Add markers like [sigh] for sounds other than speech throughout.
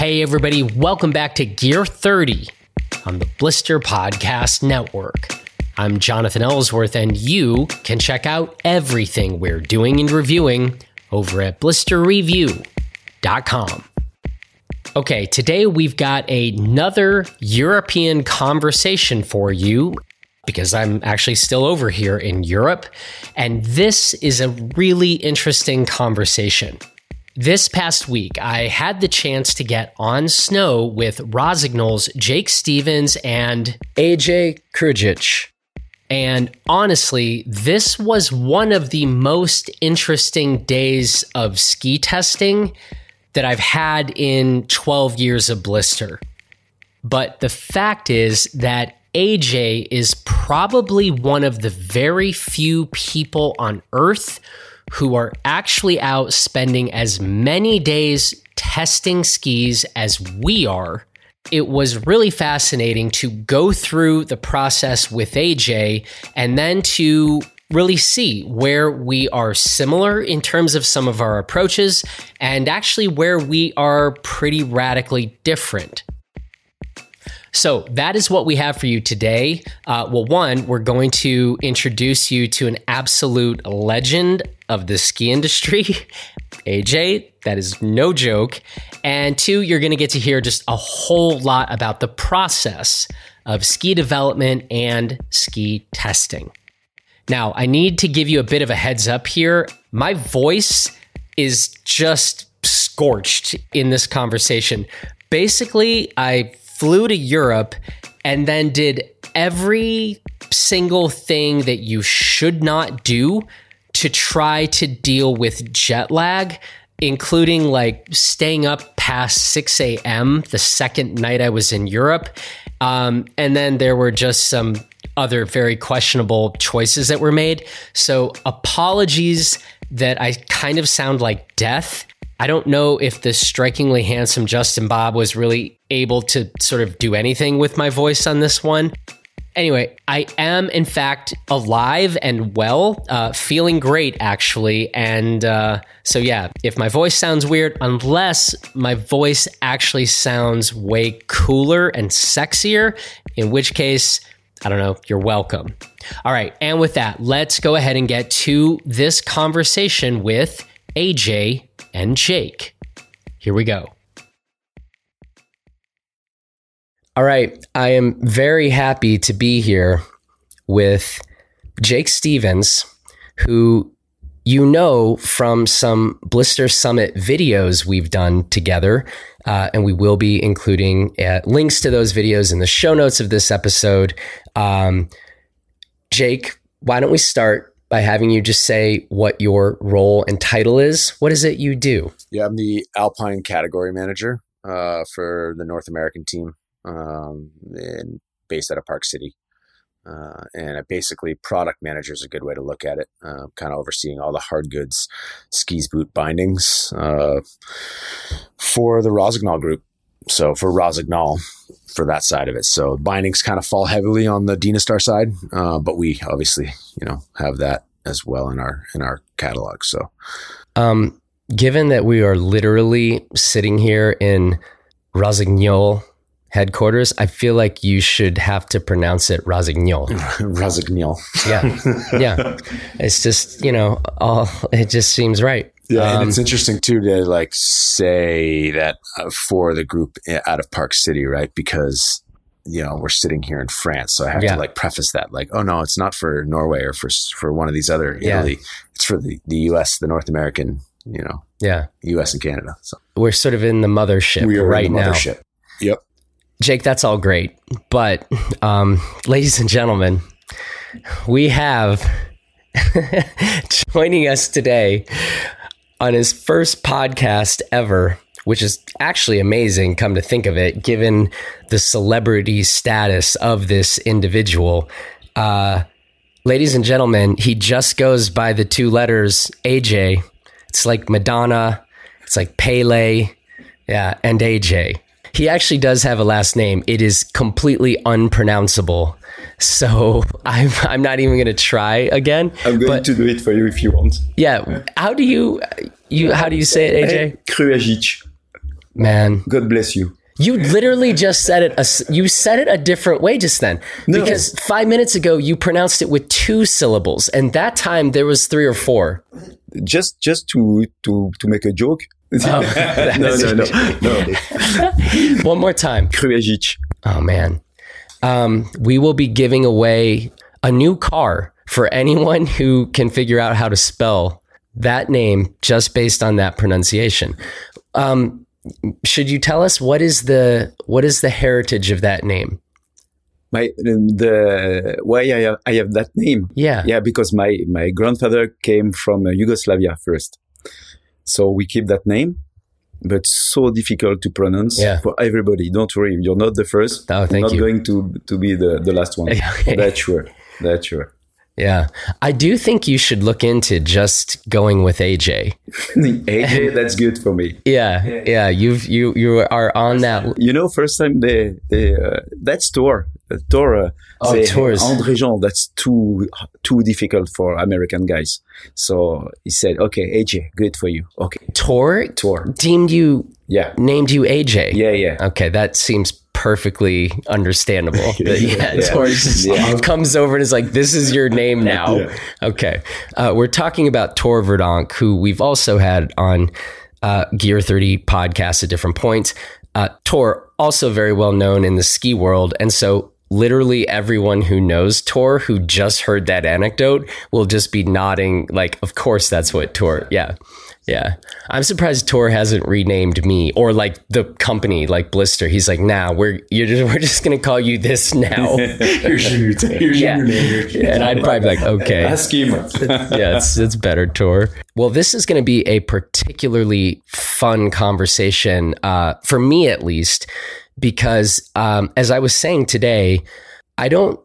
Hey, everybody, welcome back to Gear 30 on the Blister Podcast Network. I'm Jonathan Ellsworth, and you can check out everything we're doing and reviewing over at blisterreview.com. Okay, today we've got another European conversation for you because I'm actually still over here in Europe, and this is a really interesting conversation. This past week, I had the chance to get on snow with Rossignol's Jake Stevens and AJ Krujic. And honestly, this was one of the most interesting days of ski testing that I've had in 12 years of blister. But the fact is that AJ is probably one of the very few people on earth who are actually out spending as many days testing skis as we are. It was really fascinating to go through the process with AJ and then to really see where we are similar in terms of some of our approaches and actually where we are pretty radically different. So that is what we have for you today. Uh, well, one, we're going to introduce you to an absolute legend of the ski industry, [laughs] AJ. That is no joke. And two, you're going to get to hear just a whole lot about the process of ski development and ski testing. Now, I need to give you a bit of a heads up here. My voice is just scorched in this conversation. Basically, I flew to Europe and then did every single thing that you should not do to try to deal with jet lag, including like staying up past 6 a.m. the second night I was in Europe. Um, and then there were just some other very questionable choices that were made. So apologies that I kind of sound like death. I don't know if the strikingly handsome Justin Bob was really able to sort of do anything with my voice on this one. Anyway, I am in fact alive and well, uh, feeling great actually. And uh, so, yeah, if my voice sounds weird, unless my voice actually sounds way cooler and sexier, in which case, I don't know, you're welcome. All right. And with that, let's go ahead and get to this conversation with AJ and Jake. Here we go. All right. I am very happy to be here with Jake Stevens, who you know from some Blister Summit videos we've done together. Uh, and we will be including uh, links to those videos in the show notes of this episode. Um, Jake, why don't we start by having you just say what your role and title is. What is it you do? Yeah, I'm the Alpine category manager uh, for the North American team, um, and based out of Park City. Uh, and I basically product manager is a good way to look at it. Uh, kind of overseeing all the hard goods, skis, boot bindings uh, for the Rossignol group. So for Rossignol, for that side of it. So bindings kind of fall heavily on the Dynastar side, uh, but we obviously, you know, have that as well in our in our catalog. So, um, given that we are literally sitting here in Rossignol headquarters, I feel like you should have to pronounce it Rossignol. Rossignol. [laughs] Yeah, yeah. [laughs] It's just you know, all it just seems right. Yeah, um, and it's um, interesting too to like say that uh, for the group out of Park City, right? Because you know we're sitting here in France, so I have yeah. to like preface that, like, oh no, it's not for Norway or for for one of these other Italy. Yeah. It's for the the U.S., the North American, you know, yeah, U.S. and Canada. So we're sort of in the mothership we are right in the now. Mothership. Yep, Jake, that's all great, but um, [laughs] ladies and gentlemen, we have [laughs] joining us today on his first podcast ever, which is actually amazing, come to think of it, given the celebrity status of this individual. Uh, ladies and gentlemen, he just goes by the two letters AJ. It's like Madonna, it's like Pele, yeah, and AJ. He actually does have a last name. It is completely unpronounceable. So [laughs] I'm I'm not even going to try again. I'm going but, to do it for you if you want. Yeah. How do you you how do you say it, AJ? Krujic. Man, God bless you. you literally just said it. A, you said it a different way just then. No. Because five minutes ago you pronounced it with two syllables, and that time there was three or four. Just just to to to make a joke. Oh, [laughs] [laughs] no, no, no, no. [laughs] One more time. Krujagic. Oh man. Um, we will be giving away a new car for anyone who can figure out how to spell that name just based on that pronunciation. Um, should you tell us what is the what is the heritage of that name? My the why I have, I have that name. Yeah. Yeah, because my my grandfather came from uh, Yugoslavia first, so we keep that name. But so difficult to pronounce Yeah. for everybody. Don't worry, you're not the first. Oh, thank not you. going to to be the the last one. [laughs] Okay. That's sure. That's sure. Yeah. I do think you should look into just going with AJ. [laughs] AJ, that's good for me. Yeah. Yeah. You've you you are on that You know, first time they they uh, that's Tor, uh, Tor. Uh, Oh, André Jean. That's too too difficult for American guys. So he said, "Okay, AJ, good for you. Okay, Tor Tor. deemed you Yeah, named you AJ. yeah, yeah." Okay, that seems perfectly understandable. [laughs] Yeah, Yeah. Tor just Yeah. [laughs] comes over and is like, "This is your name now." Yeah. Okay, uh, we're talking about Tor Verdonk, who we've also had on uh, Gear Thirty podcasts at different points. Uh, Tor also very well known in the ski world, and so literally everyone who knows Tor who just heard that anecdote will just be nodding like, "Of course, that's what Tor." Yeah. Yeah. I'm surprised Tor hasn't renamed me or like the company like Blister. He's like, nah, we're you're just, [laughs] we're just gonna call you this now. [laughs] Here's your, [laughs] here's Yeah. your name. Yeah, and I'd probably be like, okay. Yeah, it's it's better, Tor. Well, this is going to be a particularly fun conversation uh, for me, at least, because um, as I was saying today, I don't,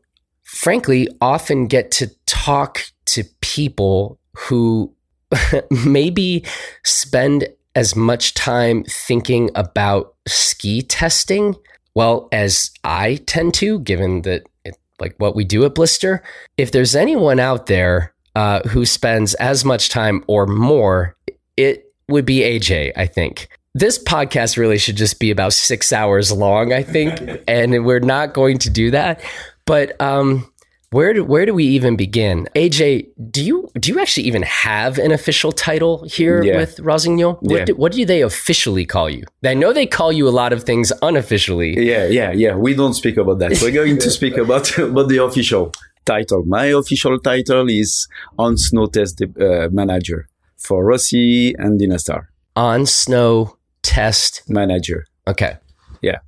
frankly, often get to talk to people who [laughs] maybe spend as much time thinking about ski testing well as I tend to, given that it, like what we do at Blister. If there's anyone out there uh, who spends as much time or more, it would be AJ, I think. This podcast really should just be about six hours long, I think, [laughs] and we're not going to do that. But um, where do where do we even begin? AJ, do you do you actually even have an official title here Yeah. with Rossignol? What, Yeah. do, what do they officially call you? I know they call you a lot of things unofficially. Yeah, yeah, yeah. We don't speak about that. We're going to speak about [laughs] about the official title. My official title is on snow test uh, manager for Rossi and Dynastar. On snow test. manager. Okay. Yeah.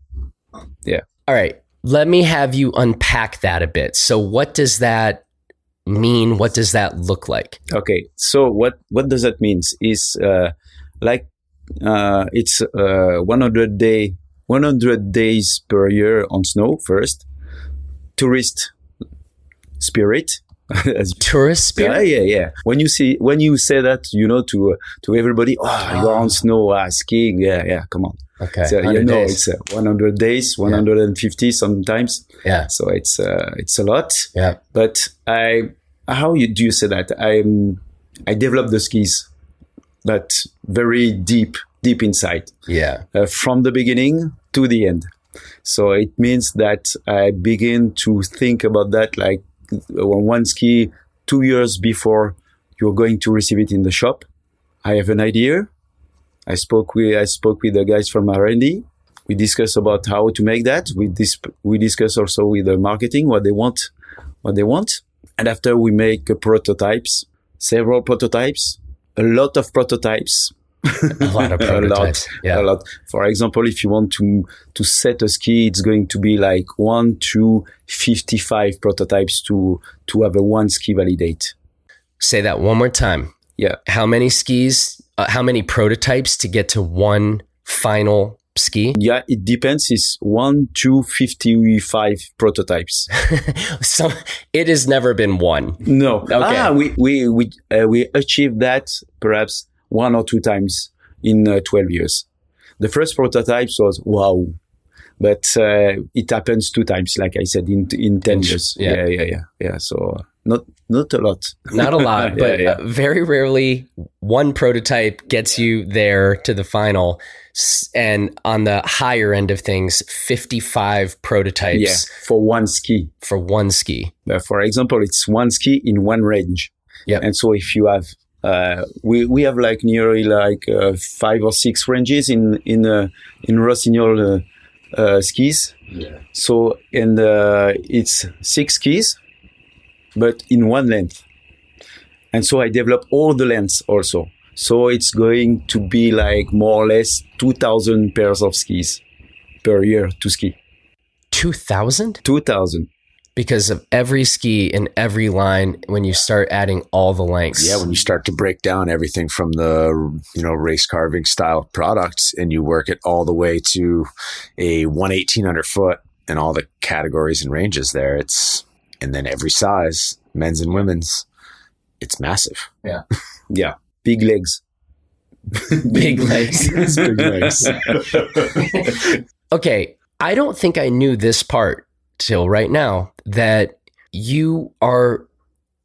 Yeah. All right. Let me have you unpack that a bit. So, what does that mean? What does that look like? Okay. So what what does that mean? Is uh, like uh, it's uh, 100 day 100 days per year on snow first. Tourist spirit. [laughs] as Tourist Yeah, spirit? yeah, yeah. When you see when you say that, you know, to uh, to everybody, oh, you're on snow, ah, skiing, yeah, yeah. Come on, Okay. so, you know, days. it's uh, 100 days, 150 sometimes. Yeah. So it's uh, it's a lot. Yeah. But I, how you do you say that? I I developed the skis, but very deep, deep inside, Yeah. uh, from the beginning to the end. So it means that I begin to think about that like uh, one ski two years before you're going to receive it in the shop. I have an idea. I spoke with I spoke with the guys from R&D. We discuss about how to make that. We dis- we discuss also with the marketing what they want, what they want, and after we make uh, prototypes, several prototypes, a lot of prototypes, [laughs] A lot of [laughs] a lot, Yeah. a lot. For example, if you want to to set a ski, it's going to be like one to fifty-five prototypes to to have a one ski validate. Say that one more time. Yeah, How many skis, uh, how many prototypes to get to one final ski? yeah. It depends. It's one to fifty-five prototypes. [laughs] so it has never been one. No. Okay. Ah, we we we uh, we achieved that perhaps one or two times in uh, twelve years. The first prototypes was wow, but uh, it happens two times, like I said, in in ten years. yeah. Yeah, yeah, yeah, yeah. So uh, not not a lot. Not a lot, [laughs] but yeah. uh, very rarely one prototype gets you there to the final. And on the higher end of things, 55 prototypes Yeah, for one ski. for one ski. Uh, for example, it's one ski in one range. Yep. And so if you have, uh, we, we have like nearly like uh, five or six ranges in, in, uh, in Rossignol uh, uh, skis. Yeah. So, and uh, it's six skis, but in one length. And so I develop all the lengths also. So it's going to be like more or less 2000 pairs of skis per year to ski. 2,000? 2000. Because of every ski and every line when you start adding all the lengths. Yeah, when you start to break down everything from the you know race carving style products, and you work it all the way to a one eighteen underfoot and all the categories and ranges there, it's and then every size, men's and women's, it's massive. Yeah. [laughs] Yeah. Big legs. [laughs] Big legs. [laughs] Big legs. Okay, I don't think I knew this part till right now that you are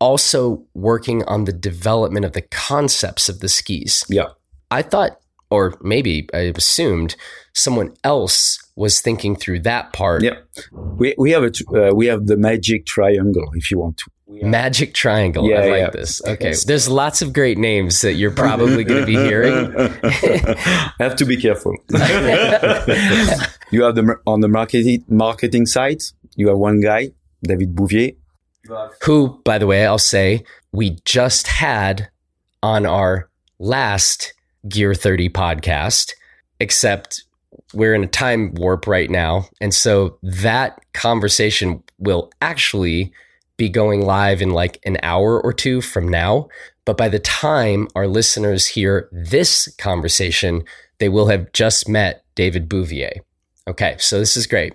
also working on the development of the concepts of the skis. Yeah. I thought, or maybe I assumed, someone else was thinking through that part. Yeah. We, we have a, uh, we have the magic triangle if you want to. Magic Triangle. Yeah, I like yeah. this. [laughs] Okay. There's lots of great names that you're probably going to be hearing. I [laughs] have to be careful. [laughs] you have the on the marketing marketing side. You have one guy, David Bouvier. who, by the way, I'll say we just had on our last Gear 30 podcast, except we're in a time warp right now. And so that conversation will actually be going live in like an hour or two from now. But by the time our listeners hear this conversation, they will have just met David Bouvier. Okay, so this is great.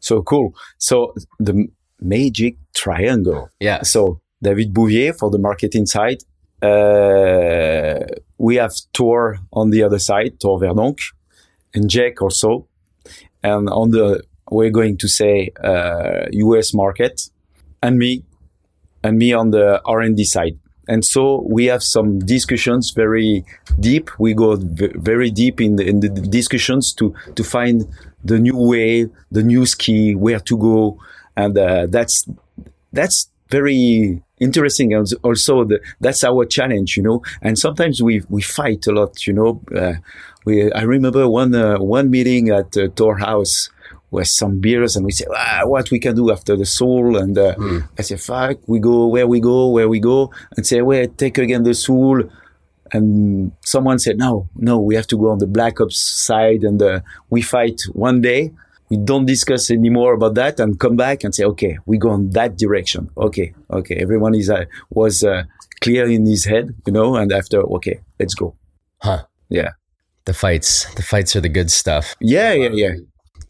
So cool. So the magic triangle. Yeah. So David Bouvier for the marketing side. Uh, we have Tor on the other side, Tor Verdonk, and Jack also. And on the, we're going to say, uh, US market and me, and me on the R&D side. And so we have some discussions very deep. We go v- very deep in the, in the discussions to, to find the new way, the new ski, where to go. And, uh, that's, that's very interesting. And also the, that's our challenge, you know, and sometimes we, we fight a lot, you know, uh, we, I remember one, uh, one meeting at uh, Tor House with some beers and we say, ah, what we can do after the soul. And, uh, I say, fuck, we go where we go, where we go and say, well, take again the soul. And someone said, no, no, we have to go on the Black Ops side and uh, we fight one day. We don't discuss anymore about that and come back and say, okay, we go on that direction. Okay. Okay. Everyone is, uh, was, uh, clear in his head, you know, and after, okay, let's go. Huh. Yeah. The fights. The fights are the good stuff. Yeah. Yeah. Yeah.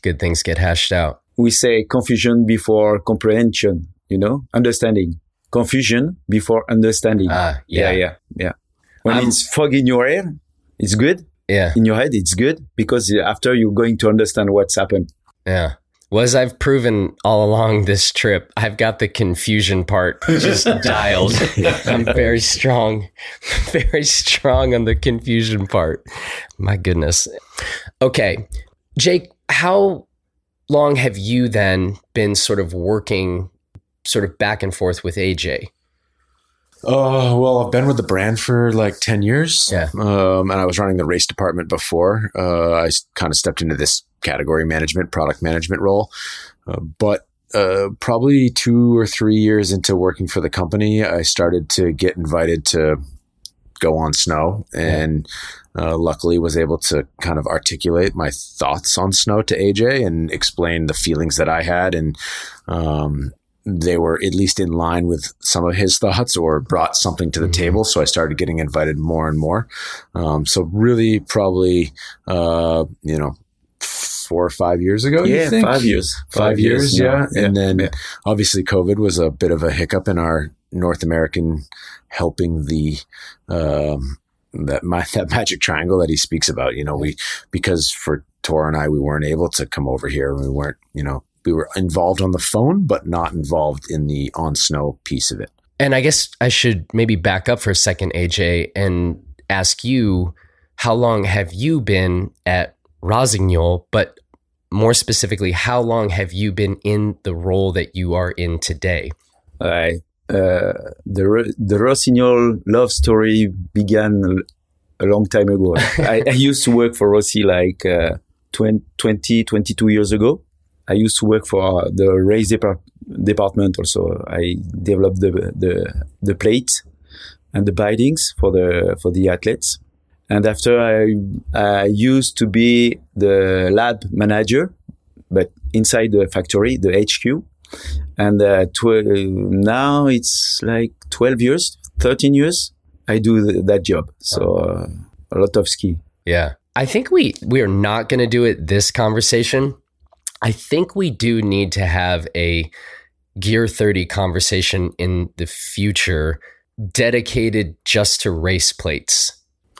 Good things get hashed out. We say confusion before comprehension, you know, understanding. Confusion before understanding. Ah, yeah. yeah. Yeah. Yeah. When I'm- it's fog in your head, it's good. Yeah. In your head, it's good because after you're going to understand what's happened. Yeah. Well, as I've proven all along this trip, I've got the confusion part just [laughs] dialed. I'm very strong, [laughs] very strong on the confusion part. My goodness. Okay. Jake, how long have you then been sort of working sort of back and forth with AJ? Oh, well, I've been with the brand for like 10 years. Yeah. Um, and I was running the race department before. Uh, I kind of stepped into this category management, product management role. Uh, but uh, probably two or three years into working for the company, I started to get invited to go on snow and uh, luckily was able to kind of articulate my thoughts on snow to AJ and explain the feelings that I had and um, they were at least in line with some of his thoughts or brought something to the Mhm. table. So I started getting invited more and more. Um, so really probably, uh, you know, four or five years ago. you yeah, think? five years. Five, years, yeah. And then yeah. obviously COVID was a bit of a hiccup in our North American helping the, um, that my, [laughs] that magic triangle that he speaks about, you know, we, because for Tor and I, we weren't able to come over here. We weren't, you know, we were involved on the phone, but not involved in the on snow piece of it. And I guess I should maybe back up for a second, AJ, and ask you how long have you been at Rossignol, but more specifically, how long have you been in the role that you are in today? I, uh, the the Rossignol love story began a long time ago. [laughs] I, I, used to work for Rossi like uh, 20, 20, 22 years ago. I used to work for the race depart- department also. I developed the, the, the plates and the bindings for the, for the athletes. And after I, I used to be the lab manager, but inside the factory, the HQ. And uh, tw- now it's like 12 years, 13 years I do th- that job. So uh, a lot of ski. Yeah. I think we we are not going to do it this conversation. I think we do need to have a Gear 30 conversation in the future dedicated just to race plates.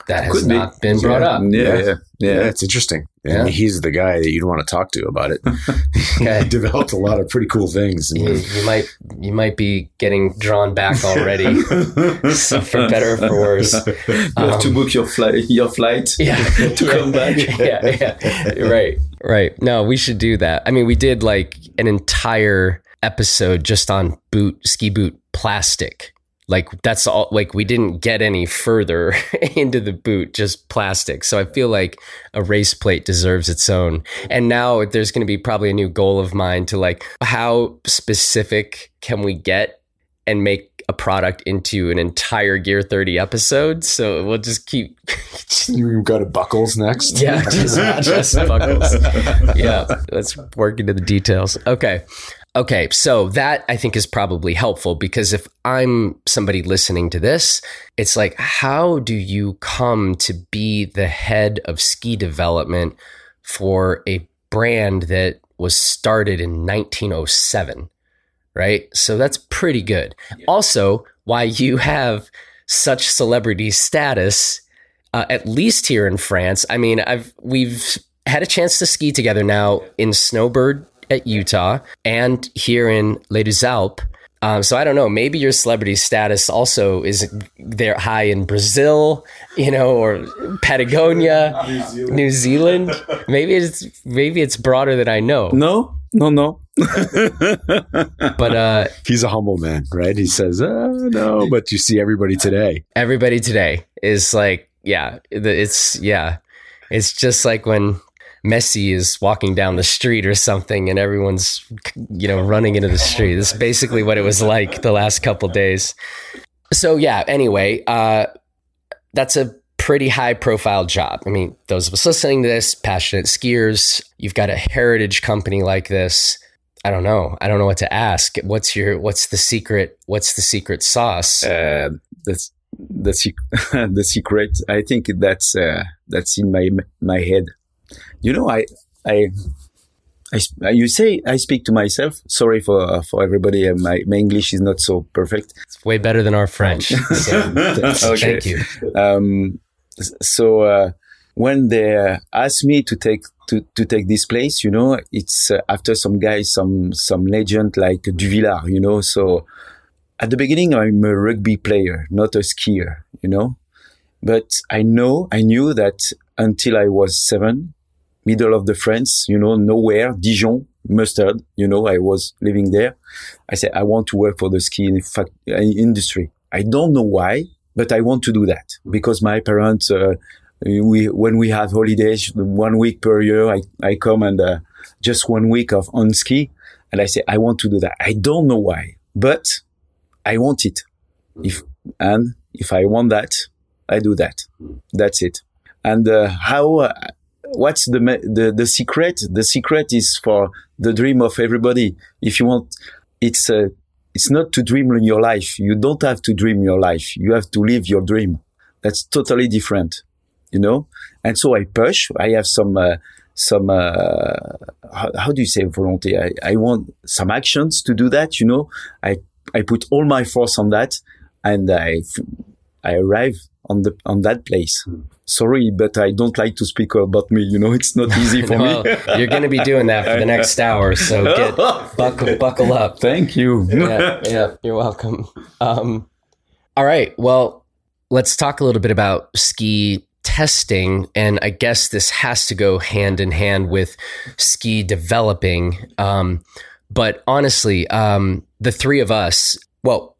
That has Could not be. been brought yeah. up. Yeah, yeah, yeah, yeah. It's interesting. Yeah. he's the guy that you'd want to talk to about it. [laughs] [laughs] okay. he developed a lot of pretty cool things. You, you, might you might be getting drawn back already, [laughs] so for better or for worse. You um, have to um, book your flight your flight yeah, to yeah, come back. yeah, yeah, right, right. No, we should do that. I mean, we did like an entire episode just on boot ski boot plastic like that's all like we didn't get any further [laughs] into the boot just plastic. So i feel like a race plate deserves its own. And now there's going to be probably a new goal of mine to like how specific can we get and make a product into an entire gear 30 episode? So we'll just keep [laughs] you go to buckles next? Yeah just, just buckles. [laughs] Yeah let's work into the details. Okay Okay, so that I think is probably helpful because if I'm somebody listening to this, it's like, how do you come to be the head of ski development for a brand that was started in 1907? Right? So that's pretty good. Yeah. Also, why you have such celebrity status, uh, at least here in France. I mean, I've we've had a chance to ski together now in Snowbird at Utah and here in Les Alpes. Um, so I don't know. Maybe your celebrity status also is there high in Brazil, you know, or Patagonia, New Zealand. New Zealand. [laughs] Maybe it's maybe it's broader than I know. No, no, no. but uh, [laughs] he's a humble man, right? He says, uh, "No," but you see everybody today. Everybody today is like, yeah, it's yeah, it's just like when Messi is walking down the street or something and everyone's you know running into the street. This is basically what it was like the last couple days. So yeah, anyway, uh, that's a pretty high profile job. I mean, those of us listening to this, passionate skiers, you've got a heritage company like this. I don't know. I don't know what to ask. What's your what's the secret what's the secret sauce? Uh, that's the [laughs] the secret. I think that's uh, that's in my my head. You know, I, I, I, you say I speak to myself. Sorry for uh, for everybody. Uh, my my English is not so perfect. It's way better than our French. So okay. [laughs] Thank you. Um, so uh, when they asked me to take to, to take this place, you know, it's uh, after some guy, some some legend like Duvillard, you know. So at the beginning, I'm a rugby player, not a skier, you know. But I know, I knew that until I was seven, middle of the France, you know, nowhere, Dijon, mustard, you know, I was living there. I said, I want to work for the ski industry. I don't know why, but I want to do that because my parents, uh, we, when we have holidays, one week per year, I, I come and, uh, just one week of on ski. And I say, I want to do that. I don't know why, but I want it. If, and if I want that, I do that. That's it. And, uh, how, uh, what's the, the the secret? The secret is for the dream of everybody. If you want, it's uh, it's not to dream in your life. You don't have to dream your life. You have to live your dream. That's totally different, you know. And so I push. I have some uh, some uh, how, how, do you say volunteer? I, I want some actions to do that. You know, I I put all my force on that, and I I arrive on the on that place. Sorry, but I don't like to speak about me. You know, it's not easy for [laughs] well, me. you're going to be doing that for the next [laughs] hour, so get [laughs] buckle, buckle up. Thank you. yeah, yeah, you're welcome. Um, all right, well, let's talk a little bit about ski testing, and I guess this has to go hand in hand with ski developing. Um, but honestly, um, the three of us, well,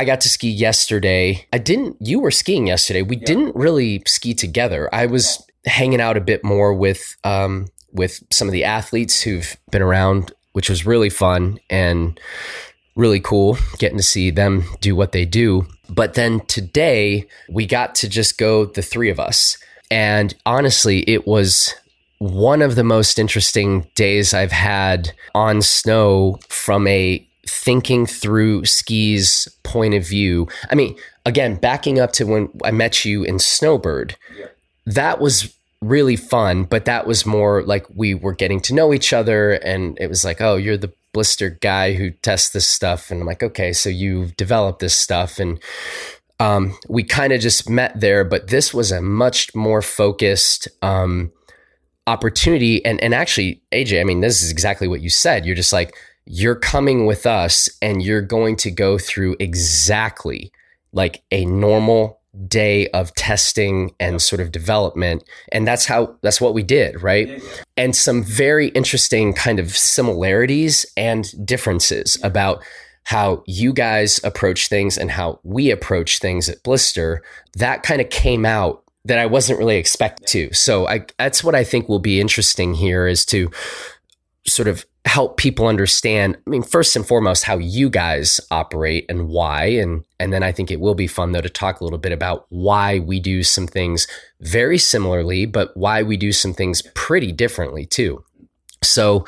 I got to ski yesterday. I didn't, you were skiing yesterday. We didn't really ski together. I was hanging out a bit more with, um, with some of the athletes who've been around, which was really fun and really cool getting to see them do what they do. But then today we got to just go, the three of us. And honestly, it was one of the most interesting days I've had on snow from a thinking through skis point of view. I mean, again, backing up to when I met you in Snowbird, yeah. that was really fun, but that was more like we were getting to know each other and it was like, oh, you're the blister guy who tests this stuff. And I'm like, okay, so you've developed this stuff. And um, we kind of just met there, but this was a much more focused um, opportunity. And, and actually, AJ, I mean, this is exactly what you said. You're just like, you're coming with us and you're going to go through exactly like a normal day of testing and sort of development. And that's how that's what we did right? Yeah, yeah. and some very interesting kind of similarities and differences about how you guys approach things and how we approach things at blister that kind of came out that I wasn't really expecting to. So I that's what I think will be interesting here is to sort of help people understand i mean first and foremost how you guys operate and why. And and then i think it will be fun though to talk a little bit about why we do some things very similarly but why we do some things pretty differently too. So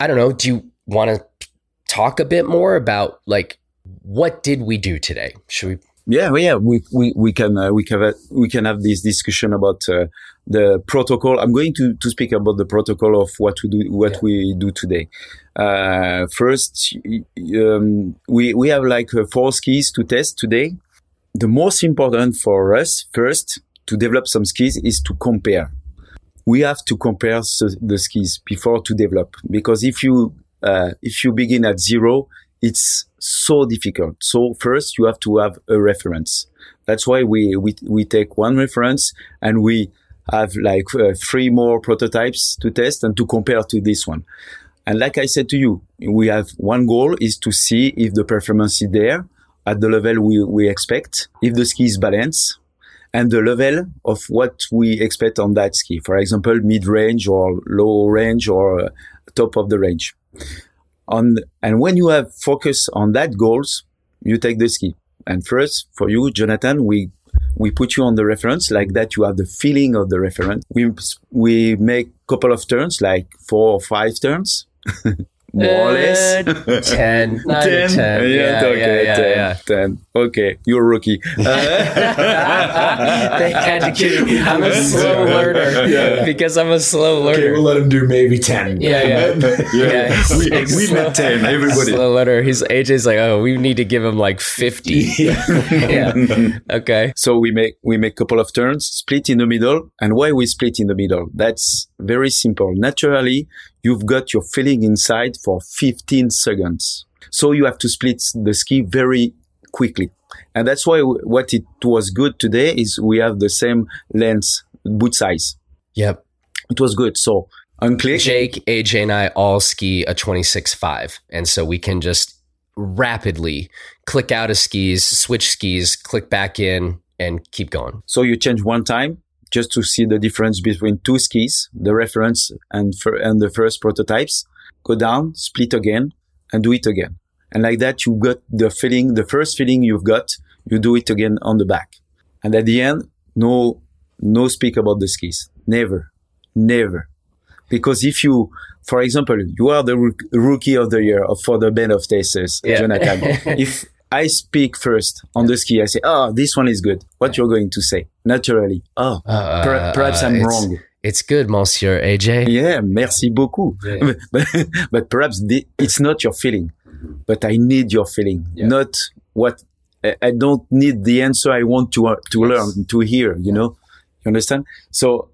i don't know do you want to talk a bit more about like what did we do today? Should we yeah, yeah, we we we can uh, we can have, we can have this discussion about uh, the protocol. I'm going to to speak about the protocol of what we do what yeah. we do today. Uh, first, um, we we have like uh, four skis to test today. The most important for us first to develop some skis is to compare. We have to compare the skis before to develop because if you uh, if you begin at zero, it's so difficult. So first you have to have a reference. That's why we, we, we take one reference and we have like uh, three more prototypes to test and to compare to this one. And like I said to you, we have one goal is to see if the performance is there at the level we, we expect, if the ski is balanced, and the level of what we expect on that ski. For example, mid range or low range or uh, top of the range on and when you have focus on that goals you take the ski and first for you jonathan we we put you on the reference like that you have the feeling of the reference. We we make couple of turns like four or five turns [laughs] more or. Uh, 10. [laughs] 10. 10. Yeah, yeah, okay, yeah, 10, yeah. 10. Okay, you're a rookie. they had to give me. I'm a slow [laughs] learner. Yeah. Because I'm a slow learner. Okay, we'll let him do maybe 10. Yeah, yeah. [laughs] yeah. we, we met 10, everybody. Slow learner. He's, AJ's like, oh, we need to give him like 50. yeah. Okay. So we make, we make a couple of turns, split in the middle. And why we split in the middle? That's very simple. Naturally, you've got your feeling inside for 15 seconds. So you have to split the ski very quickly. And that's why what it was good today is we have the same length, boot size. Yep. It was good. So unclick. Jake, AJ, and I all ski a 26.5. And so we can just rapidly click out of skis, switch skis, click back in, and keep going. So you change one time, just to see the difference between two skis, the reference and, and the first prototypes. Go down, split again, and do it again. And like that, you got the feeling, the first feeling you've got, you do it again on the back. And at the end, no, no speak about the skis. Never, never. Because if you, for example, you are the rookie of the year for the band of testers, yeah. Jonathan. [laughs] if I speak first on the ski. I say, "Oh, this one is good." What you're going to say naturally? Oh, uh, per- perhaps I'm wrong. It's good, Monsieur AJ. Yeah, merci beaucoup. Yeah. [laughs] but, but perhaps the, it's not your feeling, but I need your feeling, yeah. not what I, don't need the answer I want to uh, to learn to hear. You know, you understand? So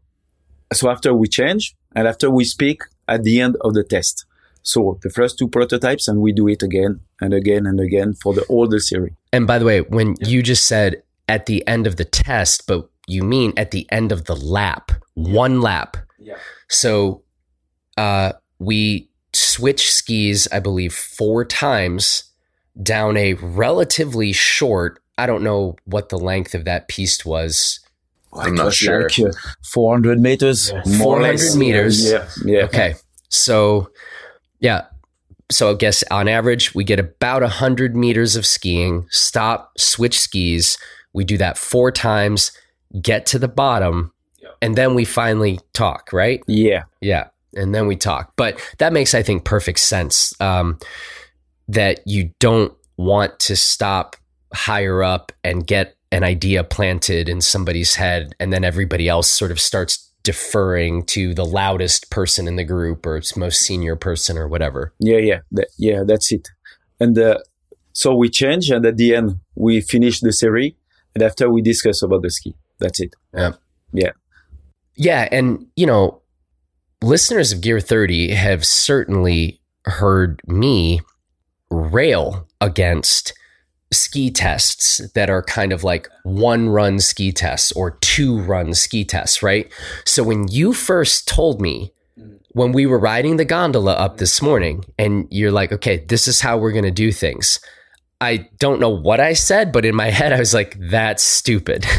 so after we change and after we speak at the end of the test. So the first two prototypes and we do it again and again and again for the older series. And by the way, when you just said at the end of the test, but you mean at the end of the lap, one lap. Yeah. So uh, we switch skis, I believe, four times down a relatively short. I don't know what the length of that piece was. I'm not sure. Like, uh, 400 meters. more or 400 less. meters. Yeah. Yeah. Okay. So, yeah. So I guess on average, we get about 100 meters of skiing, stop, switch skis. We do that four times, get to the bottom, and then we finally talk, right? Yeah. Yeah. And then we talk. But that makes, I think, perfect sense um, that you don't want to stop higher up and get an idea planted in somebody's head, and then everybody else sort of starts deferring to the loudest person in the group or its most senior person or whatever. Yeah, yeah, that, yeah. That's it. And uh, so we change, and at the end we finish the series, and after we discuss about the ski. That's it. Yeah, yeah, yeah. And, you know, listeners of Gear 30 have certainly heard me rail against ski tests that are kind of like one run ski tests or two run ski tests, right? So when you first told me when we were riding the gondola up this morning and you're like, okay, this is how we're going to do things. I don't know what I said, but in my head, I was like, that's stupid. [laughs]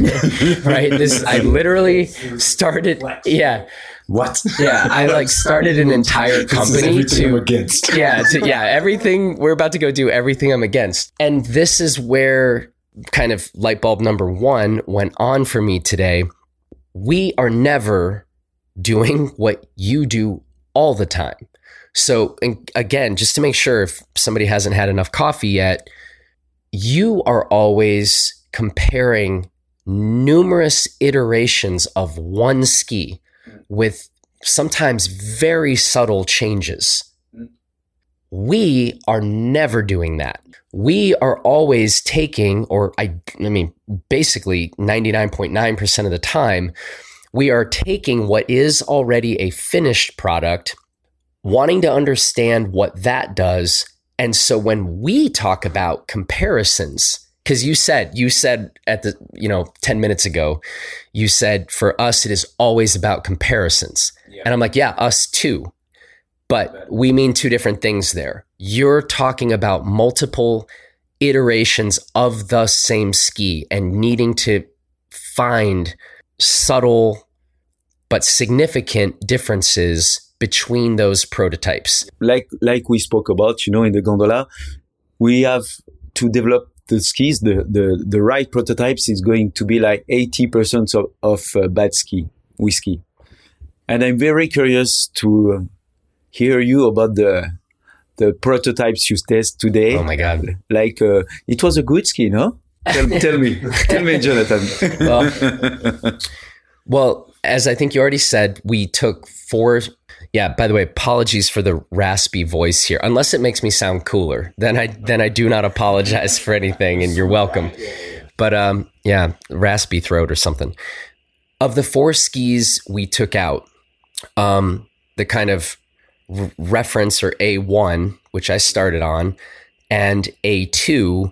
right. This, I literally [laughs] started. Yeah. What? Yeah. I like started an entire company everything I'm to against. [laughs] yeah, to, yeah, everything we're about to go do everything I'm against. And this is where kind of light bulb number 1 went on for me today. We are never doing what you do all the time. So and again, just to make sure if somebody hasn't had enough coffee yet, you are always comparing numerous iterations of one ski with sometimes very subtle changes. Mm. We are never doing that. We are always taking, or I, I mean, basically 99.9% of the time, we are taking what is already a finished product, wanting to understand what that does. And so when we talk about comparisons, because you said, you said at the, you know, 10 minutes ago, you said for us, it is always about comparisons. And I'm like, yeah, us too. But we mean two different things there. You're talking about multiple iterations of the same ski and needing to find subtle but significant differences between those prototypes. like like we spoke about, you know, in the gondola, we have to develop the skis. The the the right prototypes is going to be like eighty percent of of uh, bad ski whiskey, and I'm very curious to uh, hear you about the the prototypes you test today. Oh my God. Like uh, it was a good ski, no? Tell, tell me, [laughs] tell me, Jonathan. Well, well, as I think you already said, we took four. Yeah. By the way, apologies for the raspy voice here. Unless it makes me sound cooler, then I then I do not apologize for anything, and you're welcome. But um, yeah, raspy throat or something. Of the four skis we took out, um, the kind of r- reference or A one, which I started on, and A two,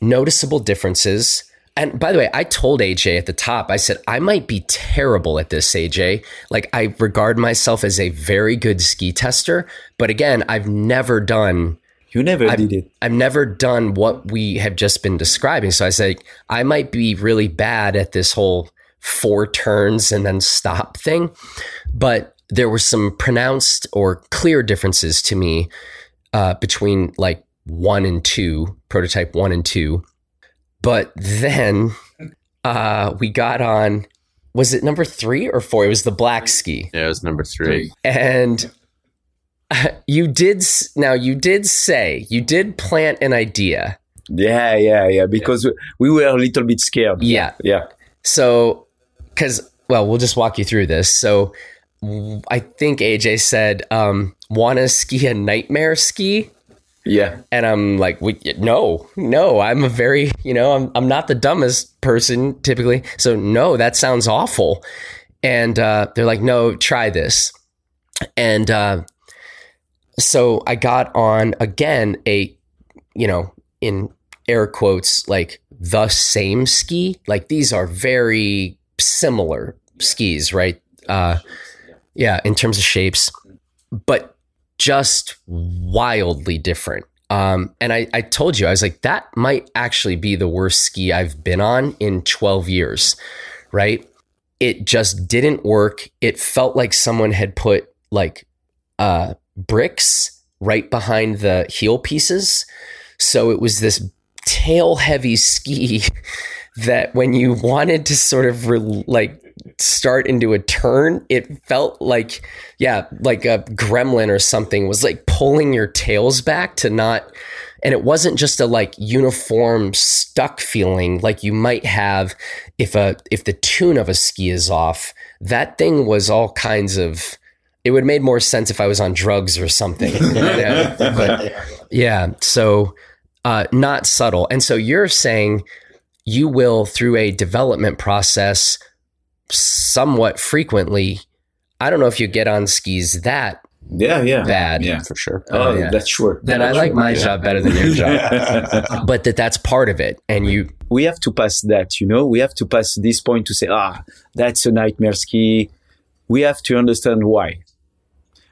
noticeable differences. And by the way, I told AJ at the top, I said, I might be terrible at this, AJ. Like, I regard myself as a very good ski tester. But again, I've never done You never I've- did it. I've never done what we have just been describing. So I said, I might be really bad at this whole four turns and then stop thing. But there were some pronounced or clear differences to me uh, between like one and two, prototype one and two. But then uh, we got on, was it number three or four? It was the black ski Yeah, it was number three. and you did now you did say you did plant an idea Yeah, yeah, yeah. Because we were a little bit scared. yeah Yeah. so because well we'll just walk you through this so I think aj said um want to ski a nightmare ski Yeah. And I'm like, we, no, no, I'm a very, you know, I'm, I'm not the dumbest person typically. So, no, that sounds awful. And uh, they're like, no, try this. And uh, so I got on again a, you know, in air quotes, like the same ski. Like these are very similar skis, right? Uh, yeah, in terms of shapes, but just wildly different. Um, and I, I told you, I was like, that might actually be the worst ski I've been on in 12 years, right? It just didn't work. It felt like someone had put like uh, bricks right behind the heel pieces. So it was this tail heavy [laughs] ski that when you wanted to sort of re- like start into a turn, it felt like, yeah, like a gremlin or something was like pulling your tails back to not. And it wasn't just a like uniform stuck feeling like you might have if a if the tune of a ski is off. That thing was all kinds of. It would have made more sense if I was on drugs or something. [laughs] yeah, but yeah, so uh, not subtle. And so you're saying you will through a development process somewhat frequently. I don't know if you get on skis that yeah, yeah, bad. Yeah, for sure. Oh, yeah. that's sure. Then that's I like my Yeah. job better than your job. [laughs] but that that's part of it. And you, we have to pass that, you know, we have to pass this point to say, ah, that's a nightmare ski. We have to understand why.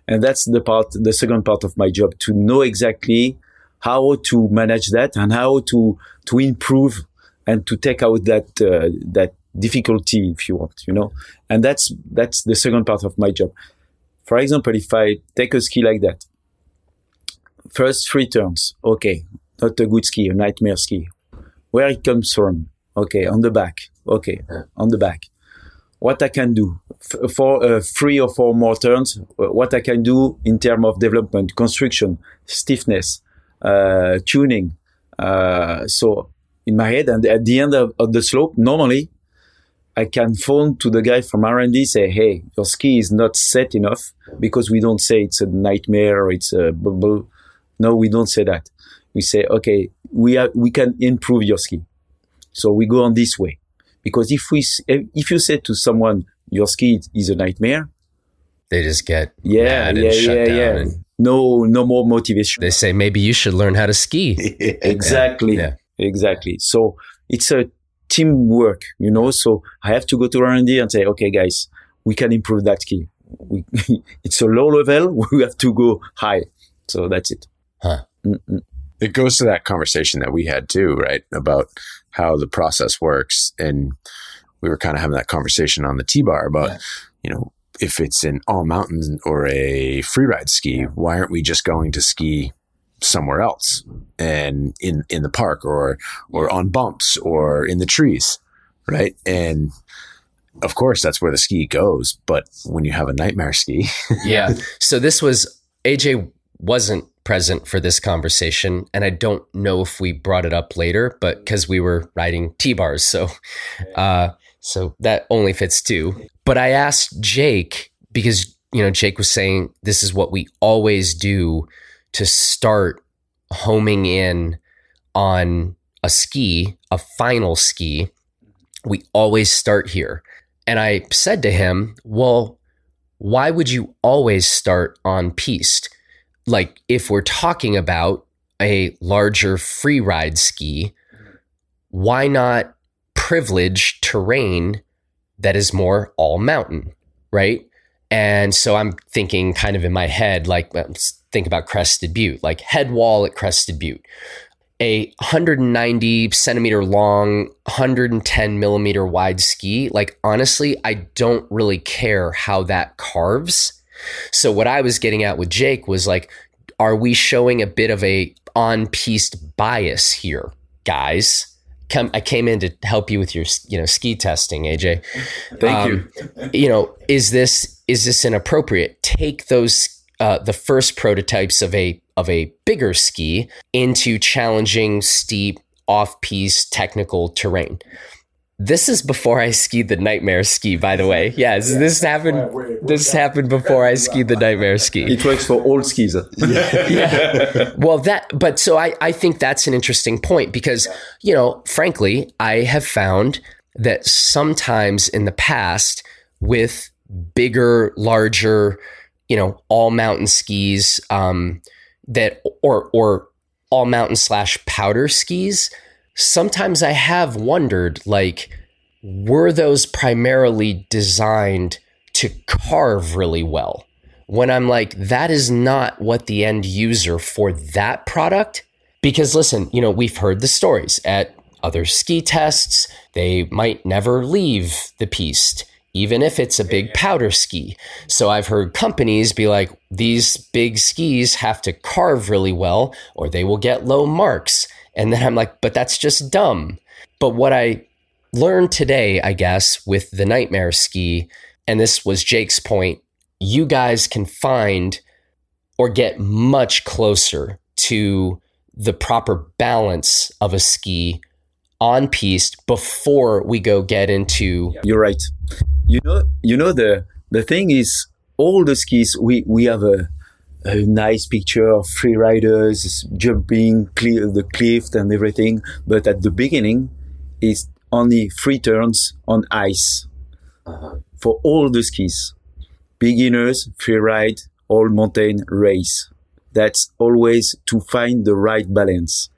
And that's the part, the second part of my job to know exactly how to manage that and how to, to improve and to take out that, uh, that difficulty, if you want, you know, and that's, that's the second part of my job. For example, if I take a ski like that, first three turns, okay, not a good ski, a nightmare ski where it comes from. Okay, on the back. Okay, on the back. What I can do F- for uh, three or four more turns. uh, What I can do in terms of development, construction, stiffness, uh, tuning. Uh, so in my head, and at the end of, of the slope, normally I can phone to the guy from R&D say, "Hey, your ski is not set enough because we don't say it's a nightmare or it's a bubble. No, we don't say that. We say, okay, we are, we can improve your ski. So we go on this way. Because if we, if you say to someone, your ski is a nightmare, they just get yeah, yeah, yeah, yeah. And No, no more motivation. they say maybe you should learn how to ski. [laughs] Exactly. Yeah. Exactly. So it's a teamwork, you know. So I have to go to R&D and say, okay, guys, we can improve that ski. We, [laughs] it's a low level. [laughs] We have to go high. So that's it. Huh. It goes to that conversation that we had too, right? About how the process works. And we were kind of having that conversation on the T bar about, Yeah. you know, if it's an all mountain or a free ride ski, why aren't we just going to ski somewhere else and in, in the park or, or on bumps or in the trees? Right. And of course, that's where the ski goes. But when you have a nightmare ski, [laughs] yeah. So this was AJ wasn't present for this conversation, and I don't know if we brought it up later, but because we were riding T bars, so uh, so that only fits two. But I asked Jake because you know Jake was saying this is what we always do to start homing in on a ski, a final ski. We always start here. And I said to him, Well, why would you always start on piste? Like, if we're talking about a larger free ride ski, why not privilege terrain that is more all mountain, right? And so I'm thinking kind of in my head, like, think about Crested Butte, like head wall at Crested Butte, a 190 centimeter long, 110 millimeter wide ski. Like, honestly, I don't really care how that carves. So, what I was getting at with Jake was like, are we showing a bit of a on piste bias here, guys? Come, I came in to help you with your, you know, ski testing, AJ Thank Um, you. you know, is this is this inappropriate? Take those uh, the first prototypes of a of a bigger ski into challenging, steep, off piste technical terrain. This is before I skied the nightmare ski, by the way. Yes, yeah, this happened. This happened before I skied the nightmare ski. It works for all skis. yeah. [laughs] yeah. Well, that. But so I, I think that's an interesting point because you know, frankly, I have found that sometimes in the past with bigger, larger, you know, all mountain skis, um, that or or all mountain slash powder skis sometimes I have wondered like, were those primarily designed to carve really well? When I'm like, that is not what the end user for that product. Because listen, you know, we've heard the stories at other ski tests, they might never leave the piste, even if it's a big powder ski. So I've heard companies be like, these big skis have to carve really well or they will get low marks. And then I'm like, but that's just dumb. But what I learned today, I guess, with the nightmare ski, and this was Jake's point, you guys can find or get much closer to the proper balance of a ski on piste before we go get into You're right. You know you know the the thing is all the skis we we have a a nice picture of free riders jumping clear the cliff and everything. But at the beginning, it's only three turns on ice uh-huh. for all the skis. Beginners, free ride, all mountain race. That's always to find the right balance.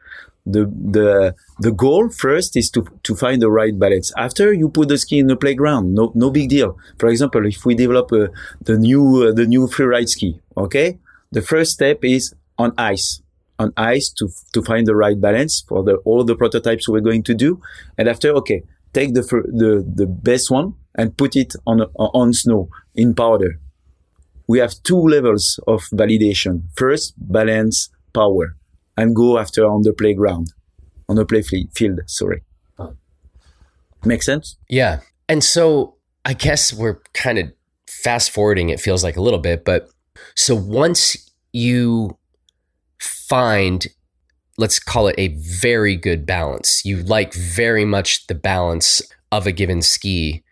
The, the, the goal first is to, to find the right balance. After you put the ski in the playground, no, no big deal. For example, if we develop uh, the new, uh, the new free ride ski, okay? the first step is on ice on ice to to find the right balance for the all the prototypes we're going to do and after okay take the the the best one and put it on on snow in powder we have two levels of validation first balance power and go after on the playground on the play field sorry. Make sense? Yeah. And so i guess we're kind of fast forwarding it feels like a little bit but so once you find, let's call it a very good balance, you like very much the balance of a given ski,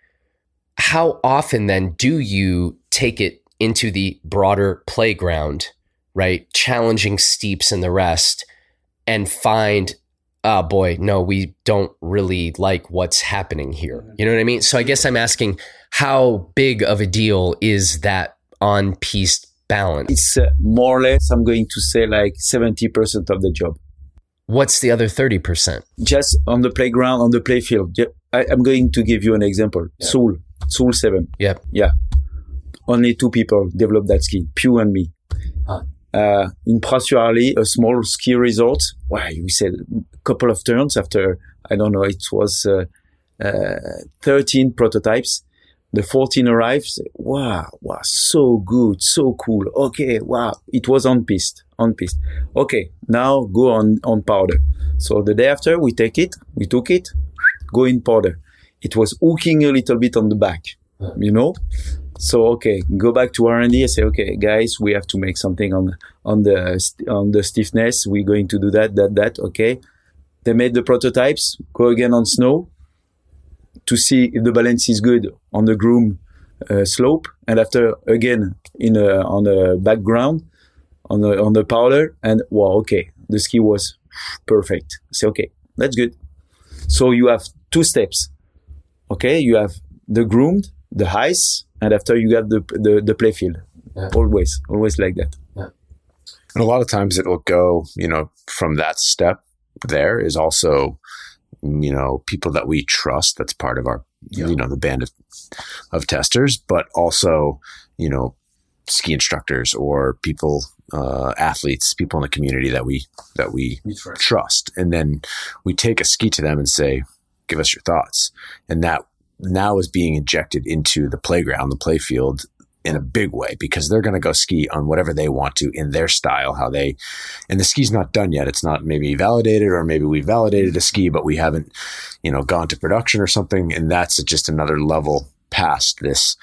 how often then do you take it into the broader playground, right? Challenging steeps and the rest, and find, oh boy, no, we don't really like what's happening here. You know what I mean? So I guess I'm asking, how big of a deal is that on piste balance? It's uh, more or less, I'm going to say like 70% of the job. What's the other 30%? Just on the playground, on the playfield. I, am going to give you an example. Yeah. Soul, Soul 7. Yeah. Yeah. Only two people developed that ski, Pew and me. Huh. Uh, in Praz-sur-Arly, a small ski resort. Wow, we said a couple of turns after, I don't know, it was uh, uh, 13 prototypes the 14 arrives. Wow, wow, so good, so cool. Okay, wow, it was on piste, on piste. Okay, now go on on powder. So the day after, we take it, we took it, go in powder. It was hooking a little bit on the back, you know. So okay, go back to R and D. Say, okay, guys, we have to make something on on the on the stiffness. We're going to do that, that, that. Okay. They made the prototypes. Go again on snow to see if the balance is good on the groom uh, slope, and after again in a, on the background on the on the powder, and wow, okay, the ski was perfect. Say okay, that's good. So you have two steps. Okay, you have the groomed, the ice, and after you got the the, the play field. Yeah. Always, always like that. Yeah. And a lot of times it will go, you know, from that step there is also you know, people that we trust. That's part of our, yeah. you know, the band of, of testers, but also, you know, ski instructors or people, uh, athletes, people in the community that we, that we, we trust. trust. And then we take a ski to them and say, give us your thoughts. And that now is being injected into the playground, the playfield in a big way because they're going to go ski on whatever they want to in their style, how they, and the ski's not done yet. It's not maybe validated or maybe we validated a ski, but we haven't, you know, gone to production or something. And that's just another level past this,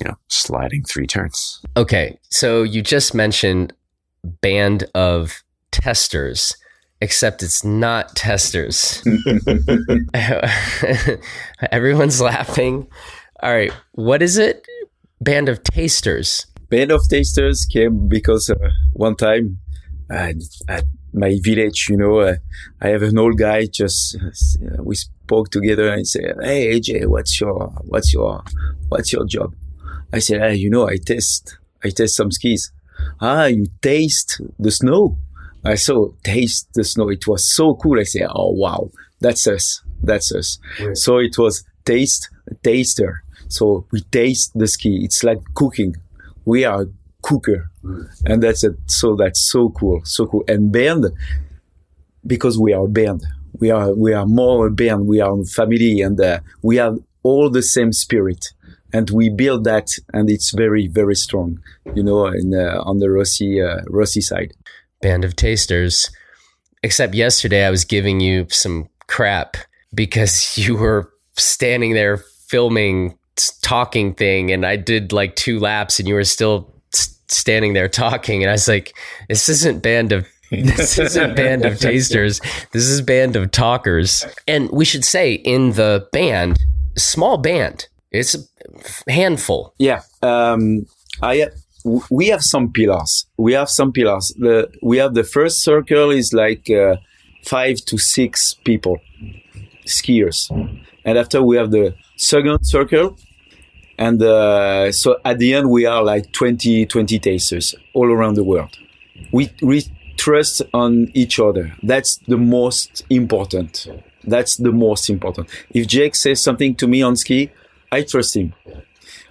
you know, sliding three turns. Okay. So you just mentioned band of testers. Except it's not testers. [laughs] Everyone's laughing. All right, what is it? Band of tasters. Band of tasters came because uh, one time uh, at my village, you know, uh, I have an old guy. Just uh, we spoke together and said, "Hey AJ, what's your what's your what's your job?" I said, "You know, I test I test some skis." Ah, you taste the snow. I saw taste the snow. It was so cool. I said, "Oh wow, that's us. That's us." Right. So it was taste taster. So we taste the ski. It's like cooking. We are cooker, mm. and that's it. So that's so cool, so cool. And band, because we are a band, we are we are more a band. We are a family, and uh, we have all the same spirit, and we build that, and it's very very strong. You know, in, uh, on the Rossi uh, Rossi side. Band of tasters. Except yesterday, I was giving you some crap because [laughs] you were standing there filming talking thing and I did like two laps and you were still standing there talking and I was like this isn't band of [laughs] this isn't band of tasters this is band of talkers and we should say in the band small band it's a handful yeah um I we have some pillars we have some pillars the we have the first circle is like uh, 5 to 6 people skiers and after we have the second circle and uh, so at the end, we are like 20, 20 tasters all around the world. We, we trust on each other. That's the most important. That's the most important. If Jake says something to me on ski, I trust him.